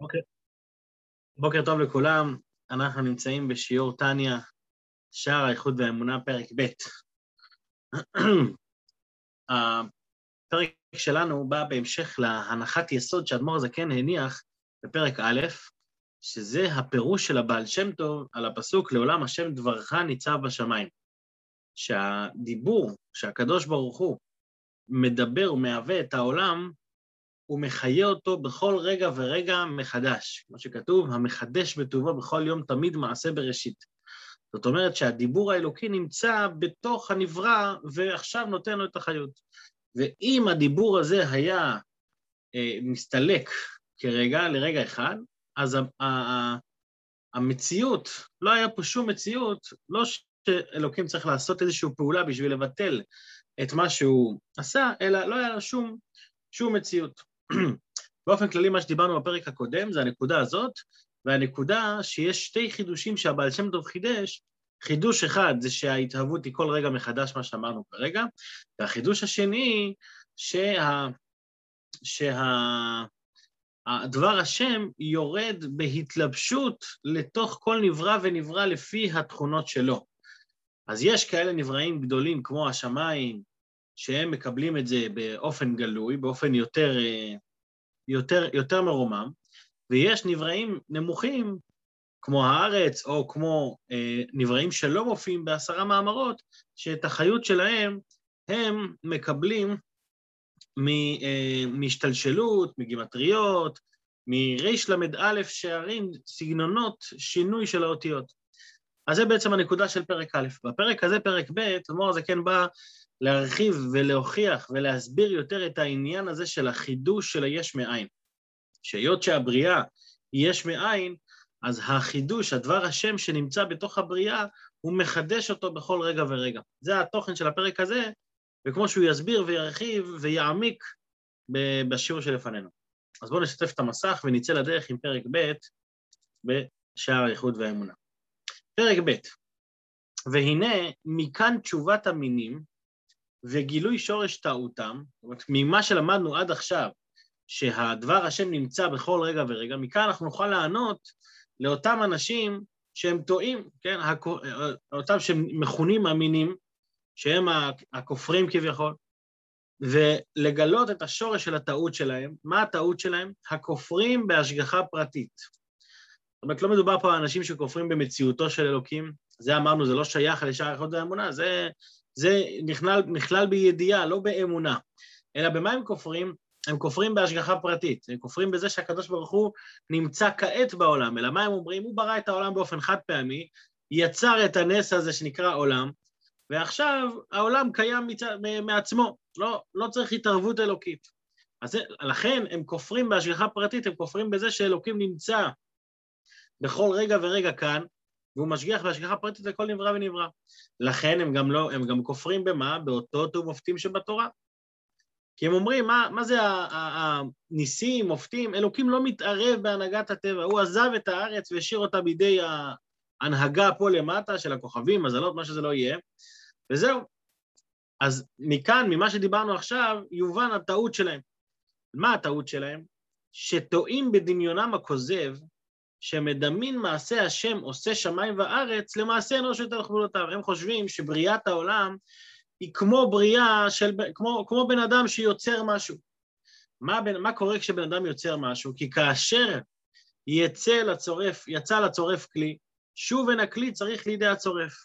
בוקר, בוקר טוב לכולם, אנחנו נמצאים בשיעור טניה, שער האיחוד והאמונה, פרק ב'. הפרק שלנו בא בהמשך להנחת יסוד שאדמו"ר הזקן הניח בפרק א', שזה הפירוש של הבעל שם טוב על הפסוק לעולם השם דברך ניצב בשמיים. שהדיבור שהקדוש ברוך הוא מדבר ומהווה את העולם, הוא מחיה אותו בכל רגע ורגע מחדש. כמו שכתוב, המחדש בטובו בכל יום תמיד מעשה בראשית. זאת אומרת שהדיבור האלוקי נמצא בתוך הנברא ועכשיו נותן לו את החיות. ואם הדיבור הזה היה אה, מסתלק כרגע, לרגע אחד, אז ה- ה- המציאות, לא היה פה שום מציאות, לא שאלוקים צריך לעשות איזושהי פעולה בשביל לבטל את מה שהוא עשה, אלא לא היה לו שום, שום מציאות. באופן כללי, מה שדיברנו בפרק הקודם זה הנקודה הזאת, והנקודה שיש שתי חידושים שהבעל שם טוב חידש, חידוש אחד זה שההתהוות היא כל רגע מחדש, מה שאמרנו כרגע, והחידוש השני, שה... שה... הדבר השם יורד בהתלבשות לתוך כל נברא ונברא לפי התכונות שלו. אז יש כאלה נבראים גדולים כמו השמיים, שהם מקבלים את זה באופן גלוי, באופן יותר, יותר, יותר מרומם, ויש נבראים נמוכים, כמו הארץ, או כמו אה, נבראים שלא מופיעים בעשרה מאמרות, שאת החיות שלהם הם מקבלים מהשתלשלות, מגימטריות, מרי"ל"א שערים, סגנונות שינוי של האותיות. אז זה בעצם הנקודה של פרק א'. בפרק הזה, פרק ב', אדמו"ר הזה כן בא להרחיב ולהוכיח ולהסביר יותר את העניין הזה של החידוש של היש מאין. שהיות שהבריאה היא יש מאין, אז החידוש, הדבר השם שנמצא בתוך הבריאה, הוא מחדש אותו בכל רגע ורגע. זה התוכן של הפרק הזה, וכמו שהוא יסביר וירחיב ויעמיק בשיעור שלפנינו. אז בואו נשתף את המסך ונצא לדרך עם פרק ב' בשער האיחוד והאמונה. פרק ב', והנה מכאן תשובת המינים וגילוי שורש טעותם, זאת אומרת, ממה שלמדנו עד עכשיו, שהדבר השם נמצא בכל רגע ורגע, מכאן אנחנו נוכל לענות לאותם אנשים שהם טועים, כן, אותם שמכונים המינים, שהם הכופרים כביכול, ולגלות את השורש של הטעות שלהם. מה הטעות שלהם? הכופרים בהשגחה פרטית. זאת אומרת, לא מדובר פה על אנשים שכופרים במציאותו של אלוקים, זה אמרנו, זה לא שייך לשאר היכולת והאמונה, זה, זה נכלל, נכלל בידיעה, לא באמונה. אלא במה הם כופרים? הם כופרים בהשגחה פרטית, הם כופרים בזה שהקדוש ברוך הוא נמצא כעת בעולם, אלא מה הם אומרים? הוא ברא את העולם באופן חד פעמי, יצר את הנס הזה שנקרא עולם, ועכשיו העולם קיים מצ... מעצמו, לא, לא צריך התערבות אלוקית. אז לכן הם כופרים בהשגחה פרטית, הם כופרים בזה שאלוקים נמצא בכל רגע ורגע כאן, והוא משגיח בהשגחה פרטית לכל נברא ונברא. לכן הם גם לא, הם גם כופרים במה? באותו טוב מופתים שבתורה. כי הם אומרים, מה, מה זה הניסים, מופתים? אלוקים לא מתערב בהנהגת הטבע, הוא עזב את הארץ והשאיר אותה בידי ההנהגה פה למטה של הכוכבים, מזלות, מה שזה לא יהיה, וזהו. אז מכאן, ממה שדיברנו עכשיו, יובן הטעות שלהם. מה הטעות שלהם? שטועים בדמיונם הכוזב, שמדמין מעשה השם עושה שמיים וארץ, למעשה אנוש יותר לכבודותיו. הם חושבים שבריאת העולם היא כמו בריאה של, כמו, כמו בן אדם שיוצר משהו. מה, מה קורה כשבן אדם יוצר משהו? כי כאשר יצא לצורף, יצא לצורף כלי, שוב אין הכלי צריך לידי הצורף.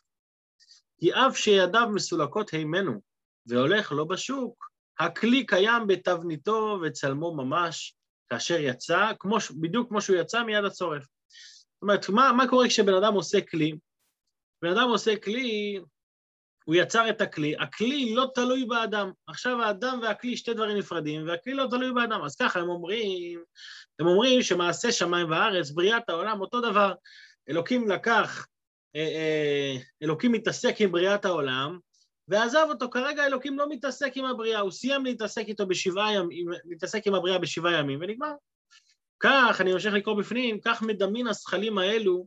כי אף שידיו מסולקות הימנו והולך לא בשוק, הכלי קיים בתבניתו וצלמו ממש כאשר יצא, כמו, בדיוק כמו שהוא יצא מיד הצורף. זאת אומרת, מה, מה קורה כשבן אדם עושה כלי? בן אדם עושה כלי, הוא יצר את הכלי, הכלי לא תלוי באדם. עכשיו האדם והכלי שתי דברים נפרדים, והכלי לא תלוי באדם. אז ככה הם אומרים, הם אומרים שמעשה שמיים וארץ, בריאת העולם, אותו דבר. אלוקים לקח, אה, אה, אלוקים מתעסק עם בריאת העולם, ועזב אותו. כרגע אלוקים לא מתעסק עם הבריאה, הוא סיים להתעסק איתו בשבעה ימים, להתעסק עם הבריאה בשבעה ימים, ונגמר. כך, אני ממשיך לקרוא בפנים, כך מדמין השכלים האלו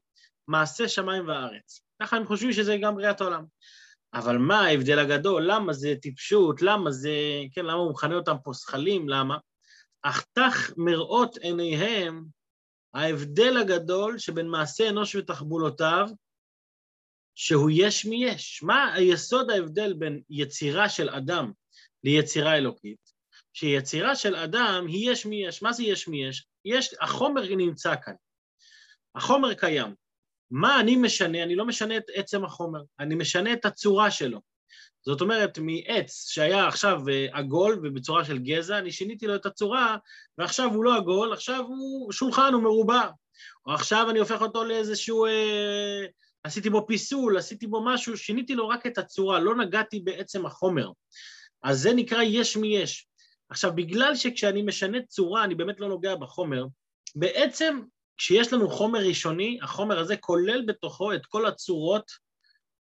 מעשה שמיים וארץ. ככה הם חושבים שזה גם בריאת העולם. אבל מה ההבדל הגדול? למה זה טיפשות? למה זה... כן, למה הוא מכנה אותם פה שכלים? למה? אך תח מראות עיניהם ההבדל הגדול שבין מעשה אנוש ותחבולותיו, שהוא יש מי יש. מה היסוד ההבדל בין יצירה של אדם ליצירה אלוקית? שיצירה של אדם היא יש מי יש. מה זה יש מי יש? יש, החומר נמצא כאן. החומר קיים. מה אני משנה? אני לא משנה את עצם החומר, אני משנה את הצורה שלו. זאת אומרת, מעץ שהיה עכשיו אה, עגול ובצורה של גזע, אני שיניתי לו את הצורה, ועכשיו הוא לא עגול, עכשיו הוא שולחן, הוא מרובע. או עכשיו אני הופך אותו לאיזשהו... אה, עשיתי בו פיסול, עשיתי בו משהו, שיניתי לו רק את הצורה, לא נגעתי בעצם החומר. אז זה נקרא יש מי יש. עכשיו, בגלל שכשאני משנה צורה, אני באמת לא נוגע בחומר, בעצם כשיש לנו חומר ראשוני, החומר הזה כולל בתוכו את כל הצורות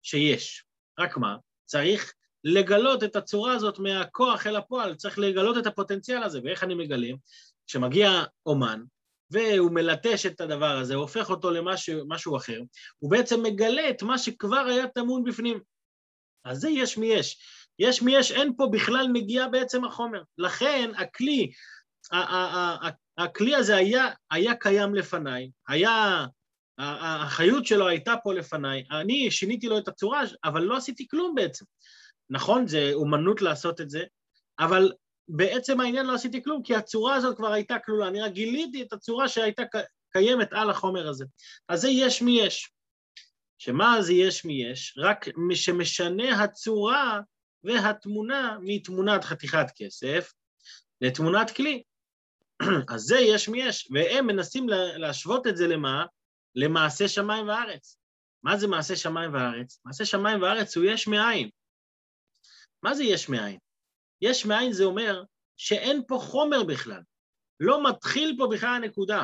שיש. רק מה? צריך לגלות את הצורה הזאת מהכוח אל הפועל, צריך לגלות את הפוטנציאל הזה. ואיך אני מגלה? כשמגיע אומן, והוא מלטש את הדבר הזה, הופך אותו למשהו אחר, הוא בעצם מגלה את מה שכבר היה טמון בפנים. אז זה יש מי יש. יש מי יש, אין פה בכלל נגיעה בעצם החומר. לכן הכלי, הכלי הזה היה, היה קיים לפניי, היה, החיות שלו הייתה פה לפניי, אני שיניתי לו את הצורה, אבל לא עשיתי כלום בעצם. נכון, זה אומנות לעשות את זה, אבל בעצם העניין לא עשיתי כלום, כי הצורה הזאת כבר הייתה כלולה, אני רק גיליתי את הצורה שהייתה קיימת על החומר הזה. אז זה יש מי יש. שמה זה יש מי יש? רק שמשנה הצורה והתמונה מתמונת חתיכת כסף לתמונת כלי. אז זה יש מי יש, והם מנסים להשוות את זה למה? למעשה שמיים וארץ. מה זה מעשה שמיים וארץ? מעשה שמיים וארץ הוא יש מאין. מה זה יש מאין? יש מאין זה אומר שאין פה חומר בכלל. לא מתחיל פה בכלל הנקודה.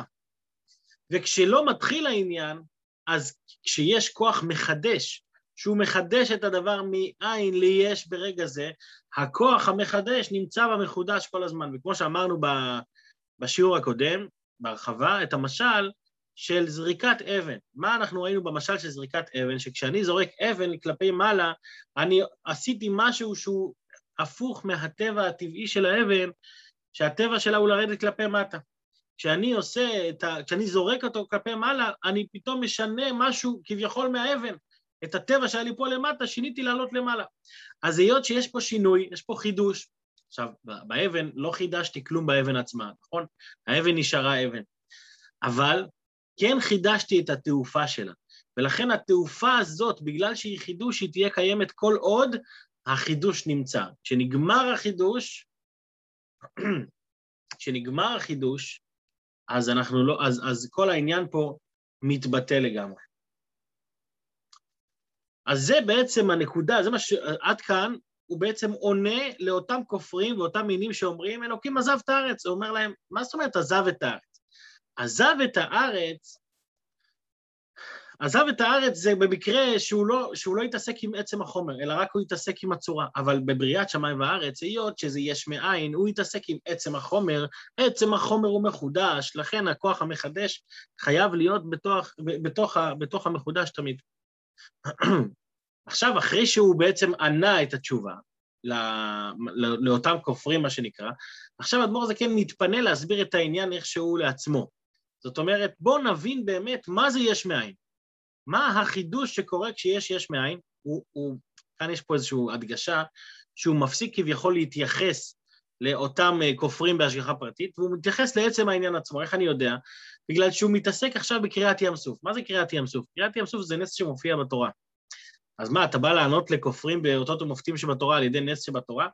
וכשלא מתחיל העניין, אז כשיש כוח מחדש, שהוא מחדש את הדבר מאין ליש ברגע זה, הכוח המחדש נמצא במחודש כל הזמן. וכמו שאמרנו בשיעור הקודם, בהרחבה, את המשל של זריקת אבן. מה אנחנו ראינו במשל של זריקת אבן? שכשאני זורק אבן כלפי מעלה, אני עשיתי משהו שהוא הפוך מהטבע הטבעי של האבן, שהטבע שלה הוא לרדת כלפי מטה. כשאני עושה את ה... כשאני זורק אותו כלפי מעלה, אני פתאום משנה משהו כביכול מהאבן. את הטבע שהיה לי פה למטה, שיניתי לעלות למעלה. אז היות שיש פה שינוי, יש פה חידוש. עכשיו, באבן לא חידשתי כלום באבן עצמה, נכון? האבן נשארה אבן. אבל כן חידשתי את התעופה שלה. ולכן התעופה הזאת, בגלל שהיא חידוש, היא תהיה קיימת כל עוד החידוש נמצא. כשנגמר החידוש, כשנגמר החידוש, אז אנחנו לא, אז, אז כל העניין פה מתבטא לגמרי. אז זה בעצם הנקודה, זה מה ש... עד כאן הוא בעצם עונה לאותם כופרים ואותם מינים שאומרים, אלוקים עזב את הארץ. הוא אומר להם, מה זאת אומרת עזב את הארץ? עזב את הארץ עזב את הארץ זה במקרה שהוא לא, שהוא לא יתעסק עם עצם החומר, אלא רק הוא יתעסק עם הצורה. אבל בבריאת שמיים וארץ, היות שזה יש מאין, הוא יתעסק עם עצם החומר, עצם החומר הוא מחודש, לכן הכוח המחדש חייב להיות בתוך, בתוך, בתוך המחודש תמיד. עכשיו, אחרי שהוא בעצם ענה את התשובה, לא, לא, לאותם כופרים, מה שנקרא, עכשיו אדמו"ר הזה כן מתפנה להסביר את העניין איכשהו לעצמו. זאת אומרת, בואו נבין באמת מה זה יש מאין. מה החידוש שקורה כשיש יש מאין? הוא, הוא, כאן יש פה איזושהי הדגשה שהוא מפסיק כביכול להתייחס לאותם אה, כופרים בהשגחה פרטית, והוא מתייחס לעצם העניין עצמו, איך אני יודע? בגלל שהוא מתעסק עכשיו בקריאת ים סוף. מה זה קריאת ים סוף? קריאת ים סוף זה נס שמופיע בתורה. אז מה, אתה בא לענות לכופרים באותות ומופתים שבתורה על ידי נס שבתורה?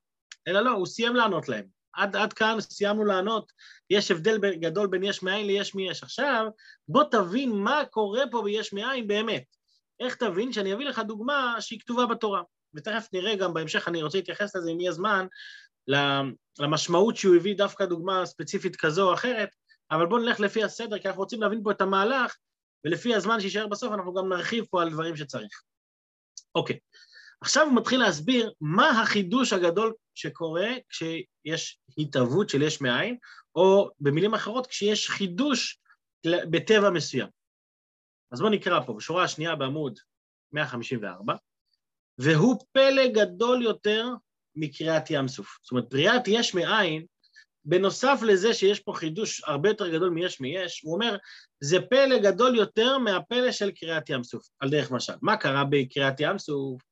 אלא לא, הוא סיים לענות להם. עד, עד כאן סיימנו לענות, יש הבדל גדול בין יש מאין ליש מי יש. עכשיו, בוא תבין מה קורה פה ביש מאין באמת. איך תבין? שאני אביא לך דוגמה שהיא כתובה בתורה. ותכף נראה גם בהמשך, אני רוצה להתייחס לזה אם יהיה זמן, למשמעות שהוא הביא דווקא דוגמה ספציפית כזו או אחרת, אבל בואו נלך לפי הסדר, כי אנחנו רוצים להבין פה את המהלך, ולפי הזמן שיישאר בסוף אנחנו גם נרחיב פה על דברים שצריך. אוקיי, עכשיו הוא מתחיל להסביר מה החידוש הגדול שקורה כשיש התהוות של יש מאין, או במילים אחרות, כשיש חידוש בטבע מסוים. אז בואו נקרא פה, בשורה השנייה בעמוד 154, והוא פלא גדול יותר מקריאת ים סוף. זאת אומרת, בריאת יש מאין בנוסף לזה שיש פה חידוש הרבה יותר גדול מיש מיש, הוא אומר, זה פלא גדול יותר מהפלא של קריעת ים סוף, על דרך משל. מה קרה בקריעת ים סוף?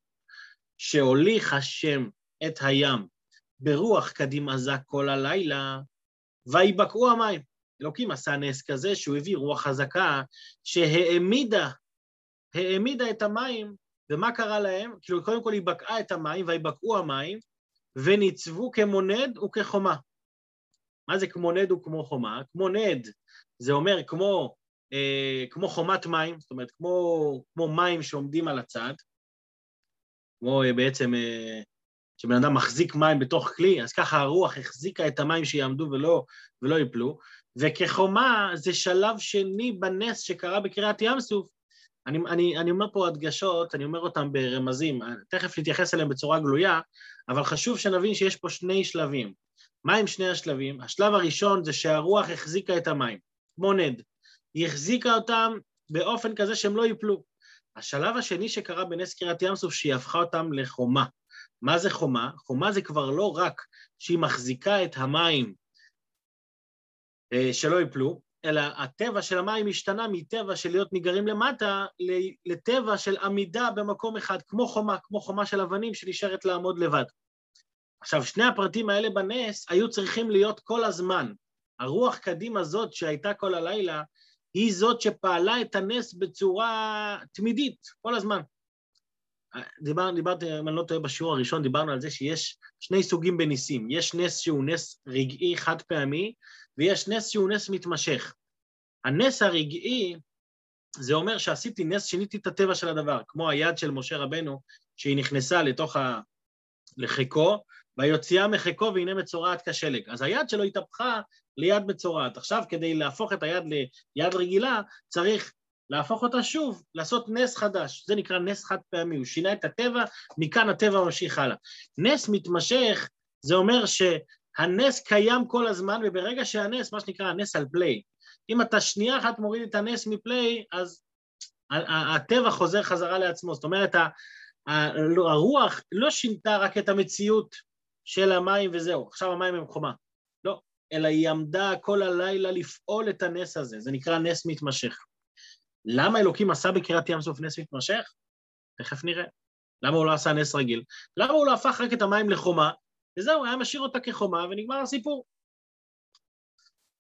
שהוליך השם את הים ברוח קדים עזה כל הלילה, ויבקעו המים. אלוקים עשה נס כזה שהוא הביא רוח חזקה שהעמידה, העמידה את המים, ומה קרה להם? כאילו, קודם כל היא בקעה את המים, ויבקעו המים, וניצבו כמונד וכחומה. מה זה כמו נד וכמו חומה? כמו נד, זה אומר כמו, אה, כמו חומת מים, זאת אומרת, כמו, כמו מים שעומדים על הצד, כמו אה, בעצם אה, שבן אדם מחזיק מים בתוך כלי, אז ככה הרוח החזיקה את המים שיעמדו ולא, ולא ייפלו, וכחומה זה שלב שני בנס שקרה בקריאת ים סוף. אני, אני, אני אומר פה הדגשות, אני אומר אותם ברמזים, תכף נתייחס אליהם בצורה גלויה, אבל חשוב שנבין שיש פה שני שלבים. מה שני השלבים? השלב הראשון זה שהרוח החזיקה את המים, כמו נד. היא החזיקה אותם באופן כזה שהם לא ייפלו. השלב השני שקרה בנס קריאת ים סוף, שהיא הפכה אותם לחומה. מה זה חומה? חומה זה כבר לא רק שהיא מחזיקה את המים אה, שלא ייפלו, אלא הטבע של המים השתנה מטבע של להיות ניגרים למטה לטבע של עמידה במקום אחד, כמו חומה, כמו חומה של אבנים שנשארת לעמוד לבד. עכשיו, שני הפרטים האלה בנס היו צריכים להיות כל הזמן. הרוח קדימה הזאת שהייתה כל הלילה, היא זאת שפעלה את הנס בצורה תמידית, כל הזמן. דיבר, דיברתי, אם אני לא טועה, בשיעור הראשון דיברנו על זה שיש שני סוגים בניסים. יש נס שהוא נס רגעי חד פעמי, ויש נס שהוא נס מתמשך. הנס הרגעי, זה אומר שעשיתי נס, שיניתי את הטבע של הדבר, כמו היד של משה רבנו, שהיא נכנסה לתוך ה... לחיקו, והיוציאה מחיקו והנה מצורעת כשלג. אז היד שלו התהפכה ליד מצורעת. עכשיו, כדי להפוך את היד ליד רגילה, צריך להפוך אותה שוב, לעשות נס חדש. זה נקרא נס חד פעמי, הוא שינה את הטבע, מכאן הטבע ממשיך הלאה. נס מתמשך, זה אומר שהנס קיים כל הזמן, וברגע שהנס, מה שנקרא הנס על פליי, אם אתה שנייה אחת מוריד את הנס מפליי, אז הטבע חוזר חזרה לעצמו. זאת אומרת, הרוח לא שינתה רק את המציאות של המים וזהו, עכשיו המים הם חומה. לא, אלא היא עמדה כל הלילה לפעול את הנס הזה, זה נקרא נס מתמשך. למה אלוקים עשה בקריאת ים סוף נס מתמשך? תכף נראה. למה הוא לא עשה נס רגיל? למה הוא לא הפך רק את המים לחומה, וזהו, היה משאיר אותה כחומה ונגמר הסיפור.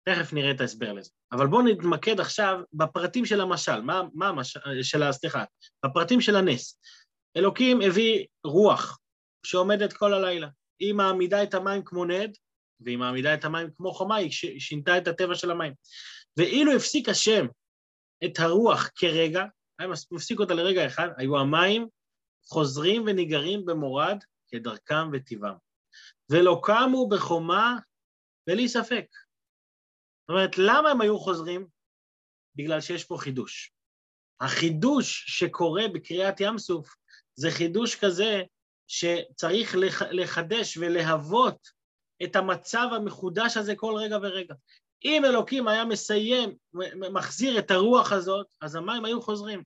תכף נראה את ההסבר לזה. אבל בואו נתמקד עכשיו בפרטים של המשל, מה, מה המשל, של. סליחה, בפרטים של הנס. אלוקים הביא רוח שעומדת כל הלילה. היא מעמידה את המים כמו נד, והיא מעמידה את המים כמו חומה, היא שינתה את הטבע של המים. ואילו הפסיק השם את הרוח כרגע, היה מפסיק אותה לרגע אחד, היו המים חוזרים וניגרים במורד כדרכם וטבעם. ולא קמו בחומה בלי ספק. זאת אומרת, למה הם היו חוזרים? בגלל שיש פה חידוש. החידוש שקורה בקריאת ים סוף זה חידוש כזה שצריך לח, לחדש ולהוות את המצב המחודש הזה כל רגע ורגע. אם אלוקים היה מסיים, מחזיר את הרוח הזאת, אז המים היו חוזרים.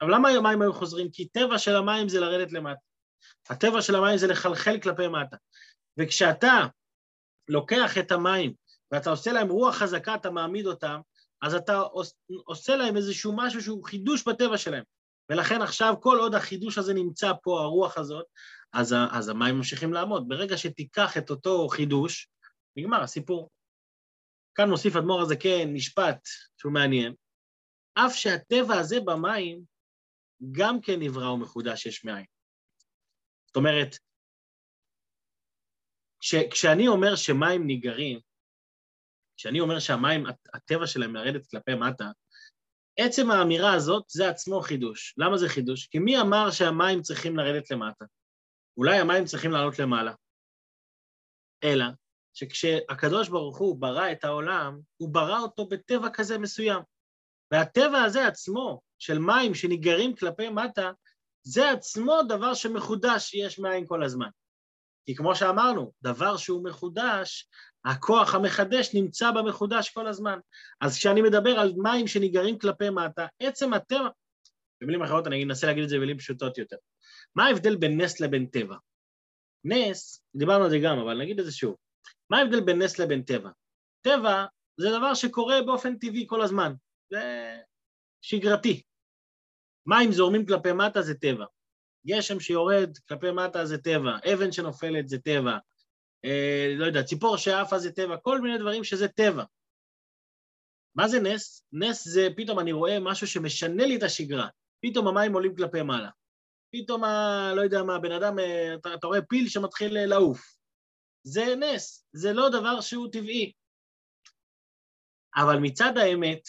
אבל למה המים היו חוזרים? כי טבע של המים זה לרדת למטה. הטבע של המים זה לחלחל כלפי מטה. וכשאתה לוקח את המים ואתה עושה להם רוח חזקה, אתה מעמיד אותם, אז אתה עושה להם איזשהו משהו שהוא חידוש בטבע שלהם. ולכן עכשיו, כל עוד החידוש הזה נמצא פה, הרוח הזאת, אז, אז המים ממשיכים לעמוד. ברגע שתיקח את אותו חידוש, נגמר הסיפור. כאן מוסיף אדמו"ר הזקן כן, משפט שהוא מעניין, אף שהטבע הזה במים גם כן נברא ומחודש יש מאין. זאת אומרת, כש, כשאני אומר שמים ניגרים, כשאני אומר שהמים, הטבע שלהם לרדת כלפי מטה, עצם האמירה הזאת זה עצמו חידוש. למה זה חידוש? כי מי אמר שהמים צריכים לרדת למטה? אולי המים צריכים לעלות למעלה. אלא שכשהקדוש ברוך הוא ברא את העולם, הוא ברא אותו בטבע כזה מסוים. והטבע הזה עצמו, של מים שניגרים כלפי מטה, זה עצמו דבר שמחודש יש מאין כל הזמן. כי כמו שאמרנו, דבר שהוא מחודש, הכוח המחדש נמצא במחודש כל הזמן. אז כשאני מדבר על מים שניגרים כלפי מטה, עצם הטבע, במילים אחרות אני אנסה להגיד את זה במילים פשוטות יותר. מה ההבדל בין נס לבין טבע? נס, דיברנו על זה גם, אבל נגיד את זה שוב. מה ההבדל בין נס לבין טבע? טבע זה דבר שקורה באופן טבעי כל הזמן, זה שגרתי. מים זורמים כלפי מטה זה טבע. גשם שיורד כלפי מטה זה טבע, אבן שנופלת זה טבע, אה, לא יודע, ציפור שעפה זה טבע, כל מיני דברים שזה טבע. מה זה נס? נס זה פתאום אני רואה משהו שמשנה לי את השגרה. פתאום המים עולים כלפי מעלה. פתאום, ה, לא יודע מה, בן אדם, אה, אתה, אתה רואה פיל שמתחיל אה, לעוף. זה נס, זה לא דבר שהוא טבעי. אבל מצד האמת,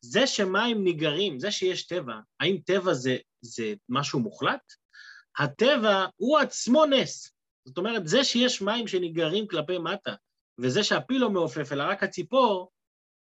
זה שמים ניגרים, זה שיש טבע, האם טבע זה, זה משהו מוחלט? הטבע הוא עצמו נס. זאת אומרת, זה שיש מים שניגרים כלפי מטה, וזה שהפיל לא מעופף, אלא רק הציפור,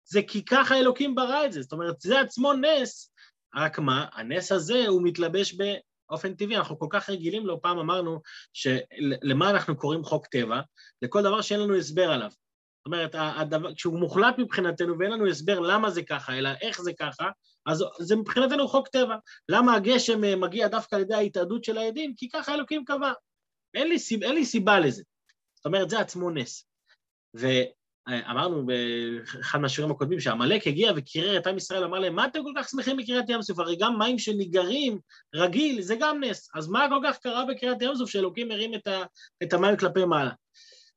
זה כי ככה אלוקים ברא את זה. זאת אומרת, זה עצמו נס, רק מה, הנס הזה הוא מתלבש באופן טבעי. אנחנו כל כך רגילים לו, פעם אמרנו שלמה אנחנו קוראים חוק טבע? לכל דבר שאין לנו הסבר עליו. זאת אומרת, הדבר, כשהוא מוחלט מבחינתנו ואין לנו הסבר למה זה ככה, אלא איך זה ככה, אז זה מבחינתנו חוק טבע. למה הגשם אה, מגיע דווקא על ידי ההתאדות של העדים? כי ככה אלוקים קבע. אין לי, סיב, אין לי סיבה לזה. זאת אומרת, זה עצמו נס. ואמרנו באחד מהשיעורים הקודמים שעמלק הגיע וקירר את עם ישראל, אמר להם, מה אתם כל כך שמחים בקריאת ים סוף? הרי גם מים שניגרים רגיל זה גם נס. אז מה כל כך קרה בקריאת ים סוף שאלוקים מרים את, ה, את המים כלפי מעלה?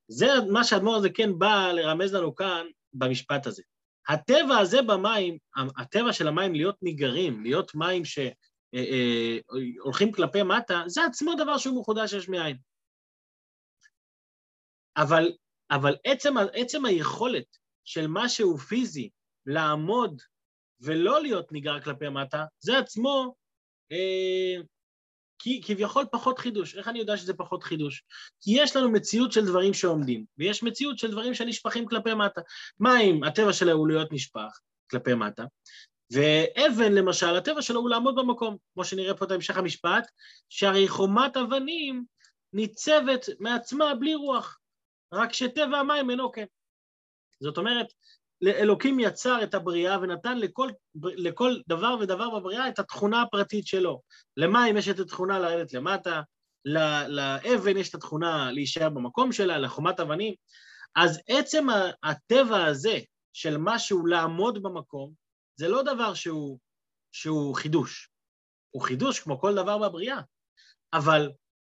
זה מה שהאדמו"ר הזה כן בא לרמז לנו כאן במשפט הזה. הטבע הזה במים, הטבע של המים להיות ניגרים, להיות מים ש... אה, אה, כלפי מטה, זה עצמו דבר שהוא מחודש יש מאין. אבל, אבל עצם, עצם היכולת של משהו פיזי לעמוד ולא להיות ניגר כלפי מטה, זה עצמו אה, כי, כביכול פחות חידוש. איך אני יודע שזה פחות חידוש? כי יש לנו מציאות של דברים שעומדים, ויש מציאות של דברים שנשפכים כלפי מטה. מים, הטבע שלהם הוא להיות נשפך כלפי מטה, ואבן, למשל, הטבע שלו הוא לעמוד במקום, כמו שנראה פה את המשך המשפט, שהרי חומת אבנים ניצבת מעצמה בלי רוח, רק שטבע המים אינו כן. זאת אומרת, אלוקים יצר את הבריאה ונתן לכל, לכל דבר ודבר בבריאה את התכונה הפרטית שלו. למים יש את התכונה לרדת למטה, לאבן יש את התכונה להישאר במקום שלה, לחומת אבנים. אז עצם הטבע הזה של משהו לעמוד במקום, זה לא דבר שהוא, שהוא חידוש. הוא חידוש כמו כל דבר בבריאה, אבל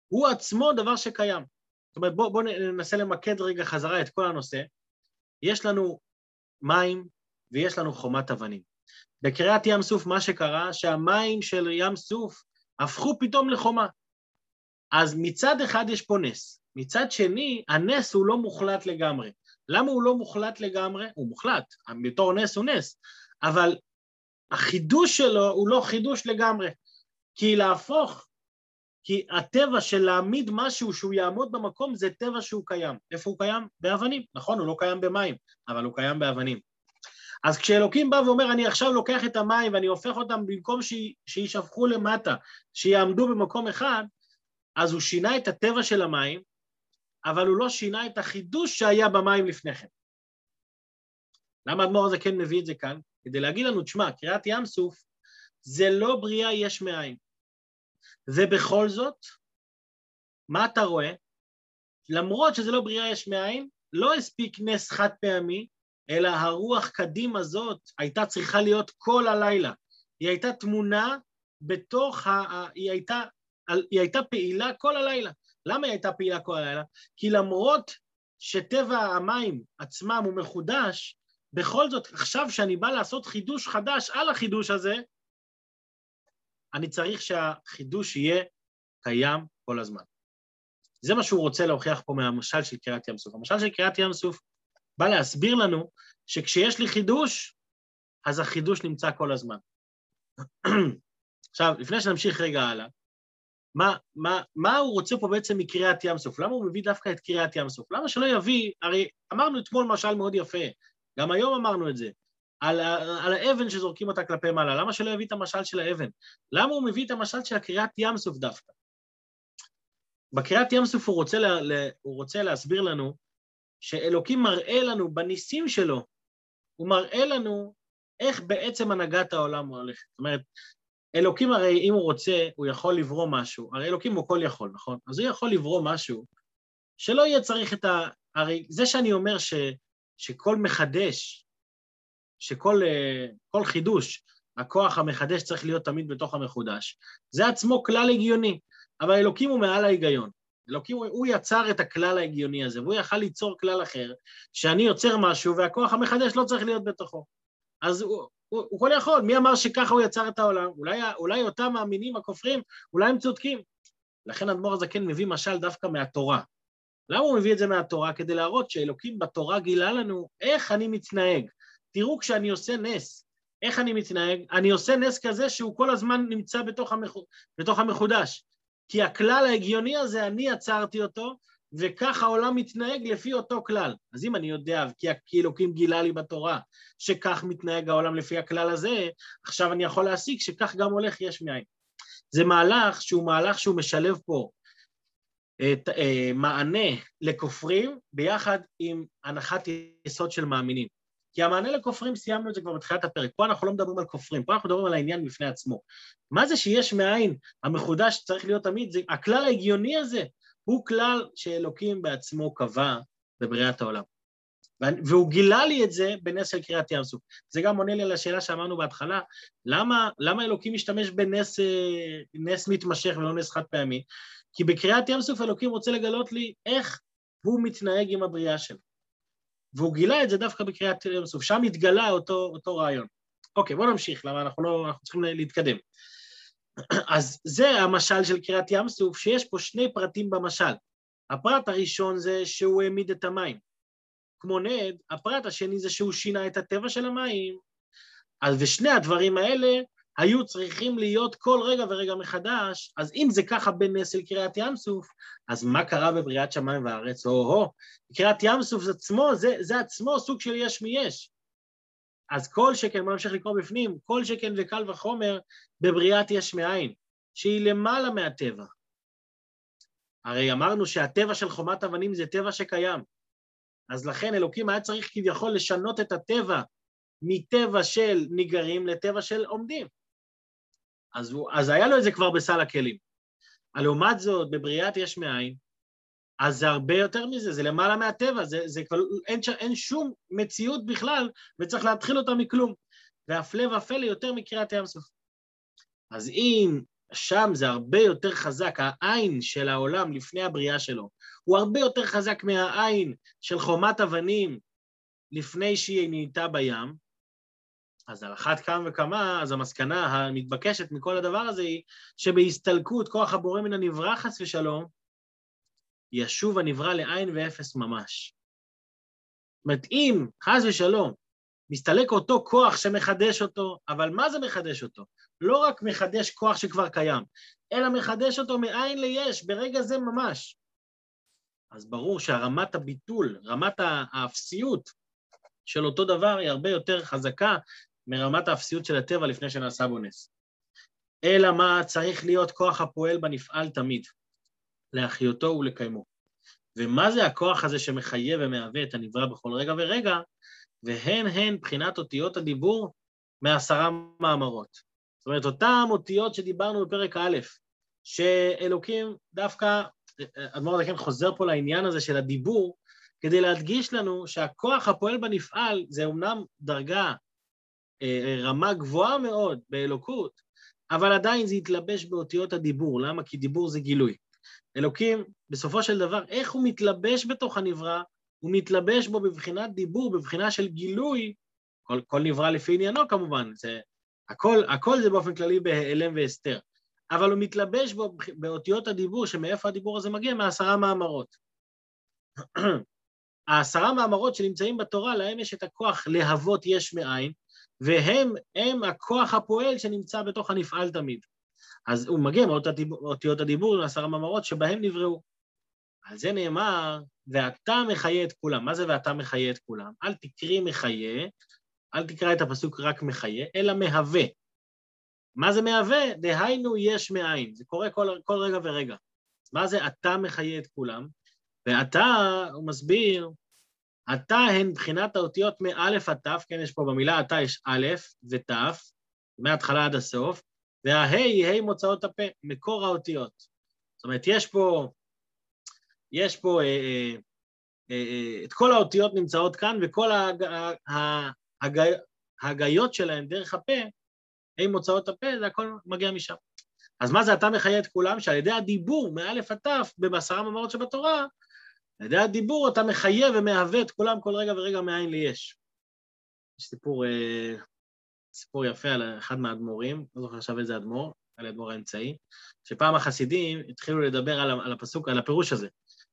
הוא עצמו דבר שקיים. זאת אומרת, בואו בוא ננסה למקד רגע חזרה את כל הנושא. יש לנו מים ויש לנו חומת אבנים. בקריאת ים סוף מה שקרה, שהמים של ים סוף הפכו פתאום לחומה. אז מצד אחד יש פה נס, מצד שני, הנס הוא לא מוחלט לגמרי. למה הוא לא מוחלט לגמרי? הוא מוחלט, בתור נס הוא נס, אבל החידוש שלו הוא לא חידוש לגמרי. כי להפוך, כי הטבע של להעמיד משהו שהוא יעמוד במקום זה טבע שהוא קיים. איפה הוא קיים? באבנים. נכון, הוא לא קיים במים, אבל הוא קיים באבנים. אז כשאלוקים בא ואומר, אני עכשיו לוקח את המים ואני הופך אותם במקום שיישפכו למטה, שיעמדו במקום אחד, אז הוא שינה את הטבע של המים, אבל הוא לא שינה את החידוש שהיה במים לפני כן. למה האדמו"ר הזה כן מביא את זה כאן? כדי להגיד לנו, תשמע, קריאת ים סוף זה לא בריאה יש מאין. ובכל זאת, מה אתה רואה? למרות שזה לא בריאה יש מאין, לא הספיק נס חד פעמי, אלא הרוח קדים הזאת הייתה צריכה להיות כל הלילה. היא הייתה תמונה בתוך ה... היא הייתה, היא הייתה פעילה כל הלילה. למה היא הייתה פעילה כל הלילה? כי למרות שטבע המים עצמם הוא מחודש, בכל זאת, עכשיו שאני בא לעשות חידוש חדש על החידוש הזה, אני צריך שהחידוש יהיה קיים כל הזמן. זה מה שהוא רוצה להוכיח פה מהמשל של קריאת ים סוף. המשל של קריאת ים סוף בא להסביר לנו שכשיש לי חידוש, אז החידוש נמצא כל הזמן. עכשיו, לפני שנמשיך רגע הלאה, מה, מה, מה הוא רוצה פה בעצם מקריאת ים סוף? למה הוא מביא דווקא את קריאת ים סוף? למה שלא יביא, הרי אמרנו אתמול משל מאוד יפה, גם היום אמרנו את זה, על, על האבן שזורקים אותה כלפי מעלה, למה שלא יביא את המשל של האבן? למה הוא מביא את המשל של הקריאת ים סוף דווקא? בקריאת ים סוף הוא רוצה, לה, הוא רוצה להסביר לנו שאלוקים מראה לנו בניסים שלו, הוא מראה לנו איך בעצם הנהגת העולם הולכת. זאת אומרת, אלוקים הרי אם הוא רוצה, הוא יכול לברוא משהו, הרי אלוקים הוא כל יכול, נכון? אז הוא יכול לברוא משהו שלא יהיה צריך את, ה, הרי זה שאני אומר ש, שכל מחדש, שכל כל חידוש, הכוח המחדש צריך להיות תמיד בתוך המחודש, זה עצמו כלל הגיוני, אבל אלוקים הוא מעל ההיגיון. אלוקים, הוא יצר את הכלל ההגיוני הזה, והוא יכל ליצור כלל אחר, שאני יוצר משהו והכוח המחדש לא צריך להיות בתוכו. אז הוא, הוא, הוא כל יכול, מי אמר שככה הוא יצר את העולם? אולי, אולי אותם מאמינים, הכופרים, אולי הם צודקים. לכן אדמו"ר הזקן מביא משל דווקא מהתורה. למה הוא מביא את זה מהתורה? כדי להראות שאלוקים בתורה גילה לנו איך אני מתנהג. תראו כשאני עושה נס, איך אני מתנהג? אני עושה נס כזה שהוא כל הזמן נמצא בתוך, המח... בתוך המחודש. כי הכלל ההגיוני הזה, אני יצרתי אותו, וכך העולם מתנהג לפי אותו כלל. אז אם אני יודע, כי אלוקים גילה לי בתורה, שכך מתנהג העולם לפי הכלל הזה, עכשיו אני יכול להסיק שכך גם הולך יש מאין. זה מהלך שהוא מהלך שהוא משלב פה את, אה, מענה לכופרים ביחד עם הנחת יסוד של מאמינים. כי המענה לכופרים, סיימנו את זה כבר בתחילת הפרק. פה אנחנו לא מדברים על כופרים, פה אנחנו מדברים על העניין בפני עצמו. מה זה שיש מאין המחודש צריך להיות תמיד? זה, הכלל ההגיוני הזה הוא כלל שאלוקים בעצמו קבע בבריאת העולם. והוא גילה לי את זה בנס של קריאת ים סוף. זה גם עונה לי על השאלה שאמרנו בהתחלה, למה, למה אלוקים משתמש בנס נס מתמשך ולא נס חד פעמי? כי בקריאת ים סוף אלוקים רוצה לגלות לי איך הוא מתנהג עם הבריאה שלו. והוא גילה את זה דווקא בקריאת ים סוף, שם התגלה אותו, אותו רעיון. אוקיי, בואו נמשיך, למה אנחנו לא, אנחנו צריכים להתקדם. אז זה המשל של קריאת ים סוף, שיש פה שני פרטים במשל. הפרט הראשון זה שהוא העמיד את המים. כמו נד, הפרט השני זה שהוא שינה את הטבע של המים. אז ושני הדברים האלה היו צריכים להיות כל רגע ורגע מחדש, אז אם זה ככה בנס של קריאת ים סוף, אז מה קרה בבריאת שמיים וארץ? או-הו, קריאת ים סוף זה עצמו, זה, זה עצמו סוג של יש מיש. אז כל שכן, בוא נמשיך לקרוא בפנים, כל שכן וקל וחומר בבריאת יש מאין, שהיא למעלה מהטבע. הרי אמרנו שהטבע של חומת אבנים זה טבע שקיים, אז לכן אלוקים היה צריך כביכול לשנות את הטבע מטבע של ניגרים לטבע של עומדים. אז, הוא, אז היה לו את זה כבר בסל הכלים. לעומת זאת, בבריאת יש מאין, אז זה הרבה יותר מזה, זה למעלה מהטבע, זה, זה כל, אין, אין שום מציאות בכלל, וצריך להתחיל אותה מכלום. והפלא ופלא יותר מקריאת ים סוף. אז אם שם זה הרבה יותר חזק, העין של העולם לפני הבריאה שלו, הוא הרבה יותר חזק מהעין של חומת אבנים לפני שהיא נהייתה בים, אז על אחת כמה וכמה, אז המסקנה המתבקשת מכל הדבר הזה היא שבהסתלקות כוח הבורא מן הנברא חס ושלום, ישוב הנברא לעין ואפס ממש. זאת אומרת, אם, חס ושלום, מסתלק אותו כוח שמחדש אותו, אבל מה זה מחדש אותו? לא רק מחדש כוח שכבר קיים, אלא מחדש אותו מאין ליש, ברגע זה ממש. אז ברור שהרמת הביטול, רמת האפסיות של אותו דבר היא הרבה יותר חזקה מרמת האפסיות של הטבע לפני שנעשה בו נס. אלא מה צריך להיות כוח הפועל בנפעל תמיד, להחיותו ולקיימו. ומה זה הכוח הזה שמחיה ומהווה את הנברא בכל רגע ורגע? והן הן בחינת אותיות הדיבור מעשרה מאמרות. זאת אומרת, אותן אותיות שדיברנו בפרק א', שאלוקים דווקא, אדמו"ר הזקן חוזר פה לעניין הזה של הדיבור, כדי להדגיש לנו שהכוח הפועל בנפעל זה אומנם דרגה רמה גבוהה מאוד באלוקות, אבל עדיין זה יתלבש באותיות הדיבור. למה? כי דיבור זה גילוי. אלוקים, בסופו של דבר, איך הוא מתלבש בתוך הנברא? הוא מתלבש בו בבחינת דיבור, בבחינה של גילוי, כל, כל נברא לפי עניינו כמובן, זה, הכל, הכל זה באופן כללי בהיעלם והסתר, אבל הוא מתלבש בו באותיות הדיבור, שמאיפה הדיבור הזה מגיע? מעשרה מאמרות. העשרה מאמרות שנמצאים בתורה, להם יש את הכוח להוות יש מאין, והם הם הכוח הפועל שנמצא בתוך הנפעל תמיד. אז הוא מגיע מאותיות הדיבור, עשרה מאמרות שבהם נבראו. על זה נאמר, ואתה מחיה את כולם. מה זה ואתה מחיה את כולם? אל תקרי מחיה, אל תקרא את הפסוק רק מחיה, אלא מהווה. מה זה מהווה? דהיינו יש מאין. זה קורה כל, כל רגע ורגע. מה זה אתה מחיה את כולם? ואתה, הוא מסביר, אתה הן בחינת האותיות מאלף עד תף, כן, יש פה במילה אתה יש א' ותף, מההתחלה עד הסוף, וההי היא ה' מוצאות הפה, מקור האותיות. זאת אומרת, יש פה, יש פה אה, אה, את כל האותיות נמצאות כאן, וכל ההגיות שלהן דרך הפה, עם מוצאות הפה, זה הכל מגיע משם. אז מה זה אתה מחיה את כולם? שעל ידי הדיבור, מאלף עד תף, בעשרה מאמרות שבתורה, על ידי הדיבור אתה מחיה ומהווה את כולם כל רגע ורגע מאין ליש. יש סיפור, אה, סיפור יפה על אחד מהאדמו"רים, לא זוכר עכשיו איזה אדמו"ר, על האדמו"ר האמצעי, שפעם החסידים התחילו לדבר על הפסוק, על הפירוש הזה.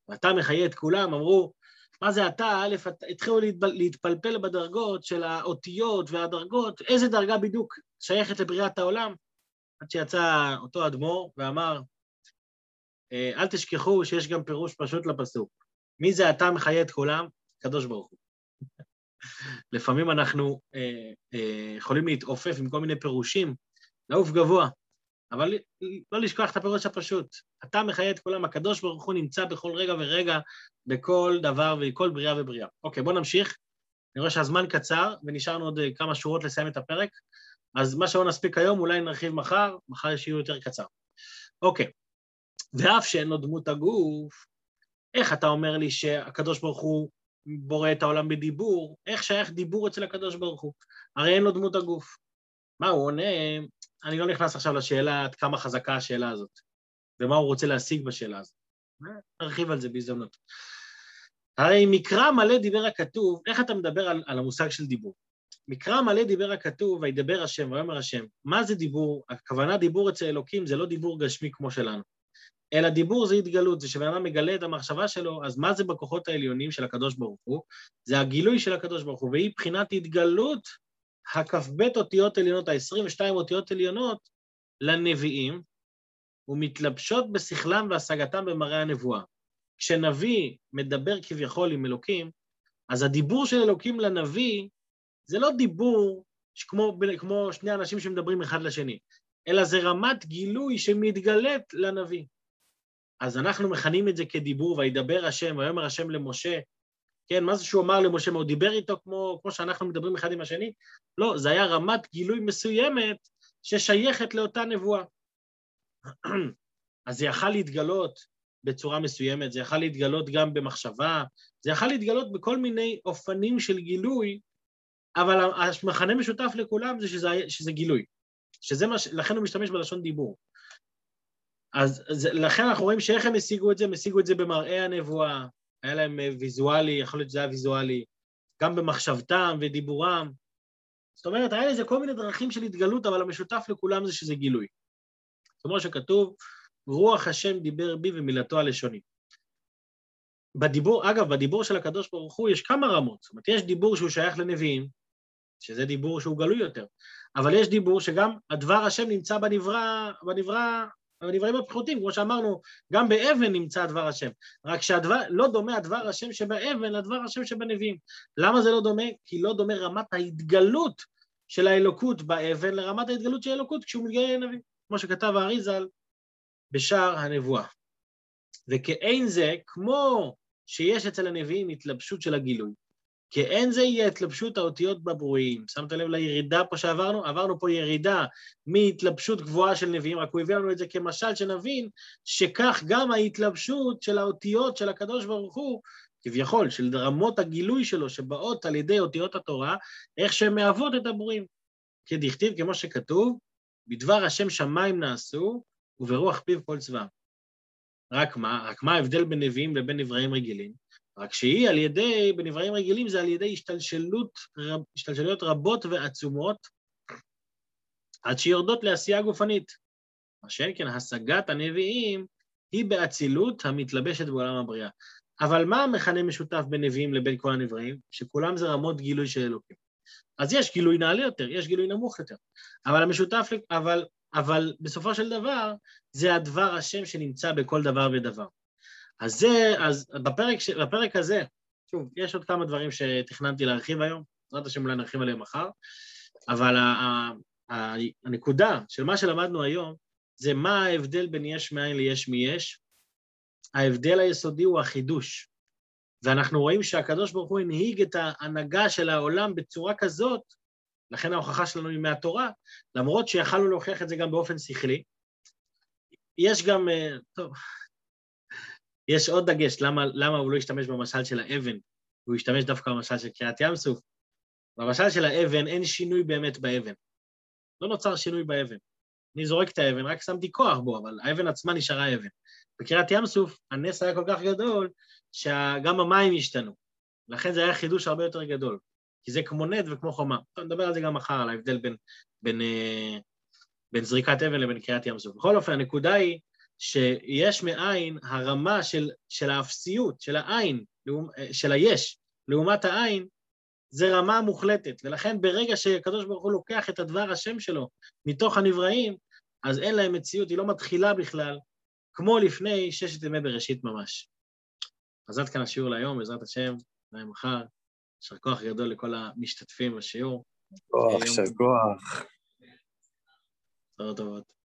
ואתה מחיה את כולם, אמרו, מה זה אתה? א', התחילו להתפלפל בדרגות של האותיות והדרגות, איזה דרגה בדיוק שייכת לבריאת העולם? עד שיצא אותו אדמו"ר ואמר, אה, אל תשכחו שיש גם פירוש פשוט לפסוק. מי זה אתה מחיה את כולם? קדוש ברוך הוא. לפעמים אנחנו אה, אה, יכולים להתעופף עם כל מיני פירושים, לעוף גבוה, אבל לא לשכוח את הפירוש הפשוט. אתה מחיה את כולם, הקדוש ברוך הוא נמצא בכל רגע ורגע, בכל דבר ובכל בריאה ובריאה. אוקיי, בואו נמשיך. אני רואה שהזמן קצר, ונשארנו עוד אה, כמה שורות לסיים את הפרק, אז מה שלא נספיק היום, אולי נרחיב מחר, מחר שיהיו יותר קצר. אוקיי, ואף שאין לו דמות הגוף, איך אתה אומר לי שהקדוש ברוך הוא בורא את העולם בדיבור? איך שייך דיבור אצל הקדוש ברוך הוא? הרי אין לו דמות הגוף. מה הוא עונה? אני לא נכנס עכשיו לשאלה עד כמה חזקה השאלה הזאת, ומה הוא רוצה להשיג בשאלה הזאת. נרחיב על זה בהזדמנות. הרי מקרא מלא דיבר הכתוב, איך אתה מדבר על, על המושג של דיבור? מקרא מלא דיבר הכתוב, וידבר השם, ויאמר השם. מה זה דיבור? הכוונה דיבור אצל אלוקים זה לא דיבור גשמי כמו שלנו. אלא דיבור זה התגלות, זה שבן אדם מגלה את המחשבה שלו, אז מה זה בכוחות העליונים של הקדוש ברוך הוא? זה הגילוי של הקדוש ברוך הוא, והיא בחינת התגלות הכ"ב אותיות עליונות, ה-22 אותיות עליונות, לנביאים, ומתלבשות בשכלם והשגתם במראה הנבואה. כשנביא מדבר כביכול עם אלוקים, אז הדיבור של אלוקים לנביא זה לא דיבור כמו, כמו שני אנשים שמדברים אחד לשני, אלא זה רמת גילוי שמתגלית לנביא. אז אנחנו מכנים את זה כדיבור, וידבר השם, ויאמר השם למשה, כן, מה זה שהוא אמר למשה, הוא דיבר איתו כמו, כמו שאנחנו מדברים אחד עם השני? לא, זה היה רמת גילוי מסוימת ששייכת לאותה נבואה. אז זה יכל להתגלות בצורה מסוימת, זה יכל להתגלות גם במחשבה, זה יכל להתגלות בכל מיני אופנים של גילוי, אבל המכנה משותף לכולם זה שזה, שזה גילוי. שזה מה, לכן הוא משתמש בלשון דיבור. אז, אז לכן אנחנו רואים שאיך הם השיגו את זה, הם השיגו את זה במראה הנבואה, היה להם אה, ויזואלי, יכול להיות שזה היה ויזואלי, גם במחשבתם ודיבורם. זאת אומרת, היה לזה כל מיני דרכים של התגלות, אבל המשותף לכולם זה שזה גילוי. כמו שכתוב, רוח השם דיבר בי ומילתו הלשוני. בדיבור, אגב, בדיבור של הקדוש ברוך הוא יש כמה רמות. זאת אומרת, יש דיבור שהוא שייך לנביאים, שזה דיבור שהוא גלוי יותר, אבל יש דיבור שגם הדבר השם נמצא בנברא, בנברא בדברים הפחותים, כמו שאמרנו, גם באבן נמצא דבר השם. רק שהדבר, לא דומה הדבר השם שבאבן לדבר השם שבנביאים. למה זה לא דומה? כי לא דומה רמת ההתגלות של האלוקות באבן לרמת ההתגלות של האלוקות כשהוא מתגלה לנביא, כמו שכתב האריזל בשער הנבואה. וכאין זה, כמו שיש אצל הנביאים התלבשות של הגילוי, כי אין זה יהיה התלבשות האותיות בברואים. שמת לב לירידה פה שעברנו? עברנו פה ירידה מהתלבשות גבוהה של נביאים, רק הוא הביא לנו את זה כמשל שנבין שכך גם ההתלבשות של האותיות של הקדוש ברוך הוא, כביכול, של רמות הגילוי שלו שבאות על ידי אותיות התורה, איך שהן מהוות את הברואים. כדכתיב, כמו שכתוב, בדבר השם שמיים נעשו, וברוח פיו כל צבא. רק מה? רק מה ההבדל בין נביאים לבין נבראים רגילים? רק שהיא על ידי, בנבראים רגילים זה על ידי השתלשלות, השתלשלויות רבות ועצומות, עד שיורדות לעשייה גופנית. מה שאין כן, השגת הנביאים היא באצילות המתלבשת בעולם הבריאה. אבל מה המכנה משותף בין נביאים לבין כל הנבראים? שכולם זה רמות גילוי של אלוקים. אז יש גילוי נעלה יותר, יש גילוי נמוך יותר, אבל המשותף, אבל, אבל בסופו של דבר, זה הדבר השם שנמצא בכל דבר ודבר. אז זה, אז בפרק, בפרק הזה, שוב, יש עוד כמה דברים שתכננתי להרחיב היום, בעזרת השם אולי נרחיב עליהם מחר, אבל ה, ה, ה, הנקודה של מה שלמדנו היום, זה מה ההבדל בין יש מאין ליש מיש. ההבדל היסודי הוא החידוש. ואנחנו רואים שהקדוש ברוך הוא הנהיג את ההנהגה של העולם בצורה כזאת, לכן ההוכחה שלנו היא מהתורה, למרות שיכלנו להוכיח את זה גם באופן שכלי. יש גם, אה, טוב, יש עוד דגש, למה, למה הוא לא השתמש במשל של האבן, הוא השתמש דווקא במשל של קריעת ים סוף. במשל של האבן אין שינוי באמת באבן. לא נוצר שינוי באבן. אני זורק את האבן, רק שמתי כוח בו, אבל האבן עצמה נשארה אבן. בקריאת ים סוף הנס היה כל כך גדול, שגם המים השתנו. לכן זה היה חידוש הרבה יותר גדול, כי זה כמו נד וכמו חומה. טוב, נדבר על זה גם מחר, על ההבדל בין, בין, אה, בין זריקת אבן לבין קריאת ים סוף. בכל אופן, הנקודה היא שיש מאין הרמה של, של האפסיות, של העין, של היש, לעומת העין, זה רמה מוחלטת, ולכן ברגע שהקדוש ברוך הוא לוקח את הדבר השם שלו מתוך הנבראים, אז אין להם מציאות, היא לא מתחילה בכלל, כמו לפני ששת ימי בראשית ממש. אז עד כאן השיעור להיום, בעזרת השם, נראה מחר. יישר כוח גדול לכל המשתתפים בשיעור. כוח, יישר כוח. בשורות טובות.